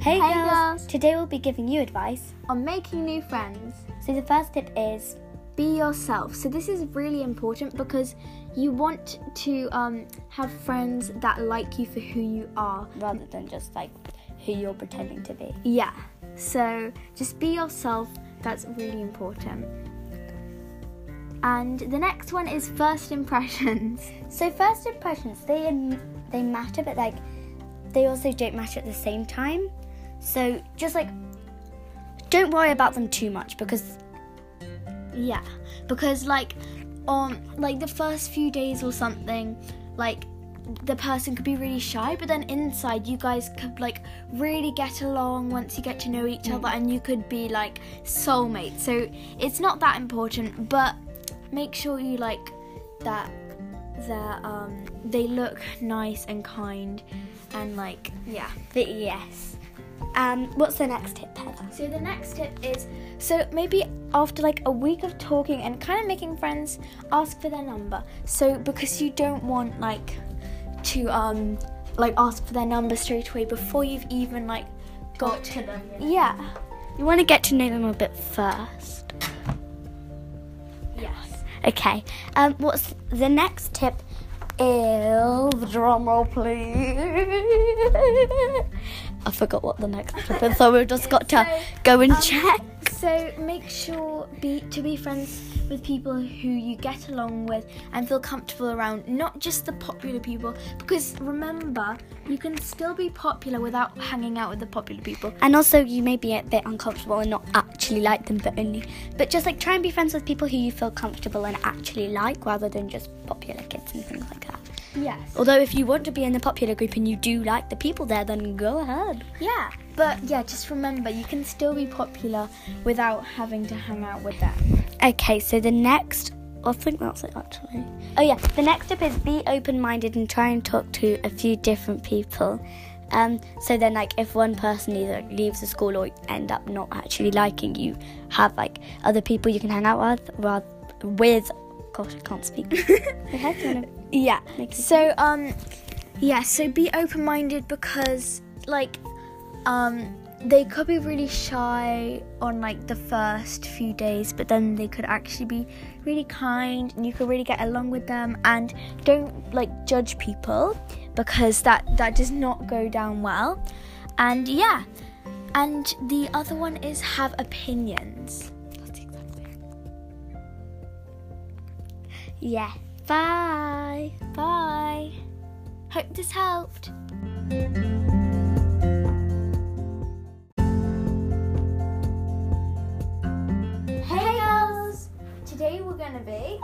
Hey, Hey, girls. girls. Today we'll be giving you advice. On making new friends, So the first tip is be yourself. So this is really important because you want to um, have friends that like you for who you are. rather than just like who you're pretending to be. Yeah. So just be yourself. That's really important. And the next one is first impressions. So first impressions they they matter, but like they also don't matter at the same time. So just like don't worry about them too much because Yeah, because like on like the first few days or something, like the person could be really shy, but then inside you guys could like really get along once you get to know each other, and you could be like soulmates. So it's not that important, but make sure you like that that um they look nice and kind, and like yeah. but yes. Um, what's the next tip, Heather? So the next tip is so maybe after like a week of talking and kind of making friends, ask for their number. So because you don't want like to um like ask for their number straight away before you've even like got to them. Yeah. You want to get to know them a bit first. Yes. Okay. Um, what's the next tip? Is drum roll, please. I forgot what the next tip is, so we've just got to So, go and um, check. So make sure be to be friends with people who you get along with and feel comfortable around, not just the popular people. Because remember, you can still be popular without hanging out with the popular people. And also, you may be a bit uncomfortable and not actually like them, but only, but just like try and be friends with people who you feel comfortable and actually like, rather than just popular kids Yes. Although, if you want to be in the popular group and you do like the people there, then go ahead. Yeah, but yeah, just remember you can still be popular without having to hang out with them. Okay, so the next, I think that's it actually. Oh yeah, the next tip is be open-minded and try and talk to a few different people. Um, so then, like, if one person either leaves the school or end up not actually liking you, have like other people you can hang out with. Rather, with, gosh, I can't speak. okay, do you wanna Yeah. So um yeah, so be open-minded because like um they could be really shy on like the first few days, but then they could actually be really kind and you could really get along with them and don't like judge people because that that does not go down well. And yeah. And the other one is have opinions. Yeah. Bye. Bye. Hope this helped. Hey girls! Today we're gonna be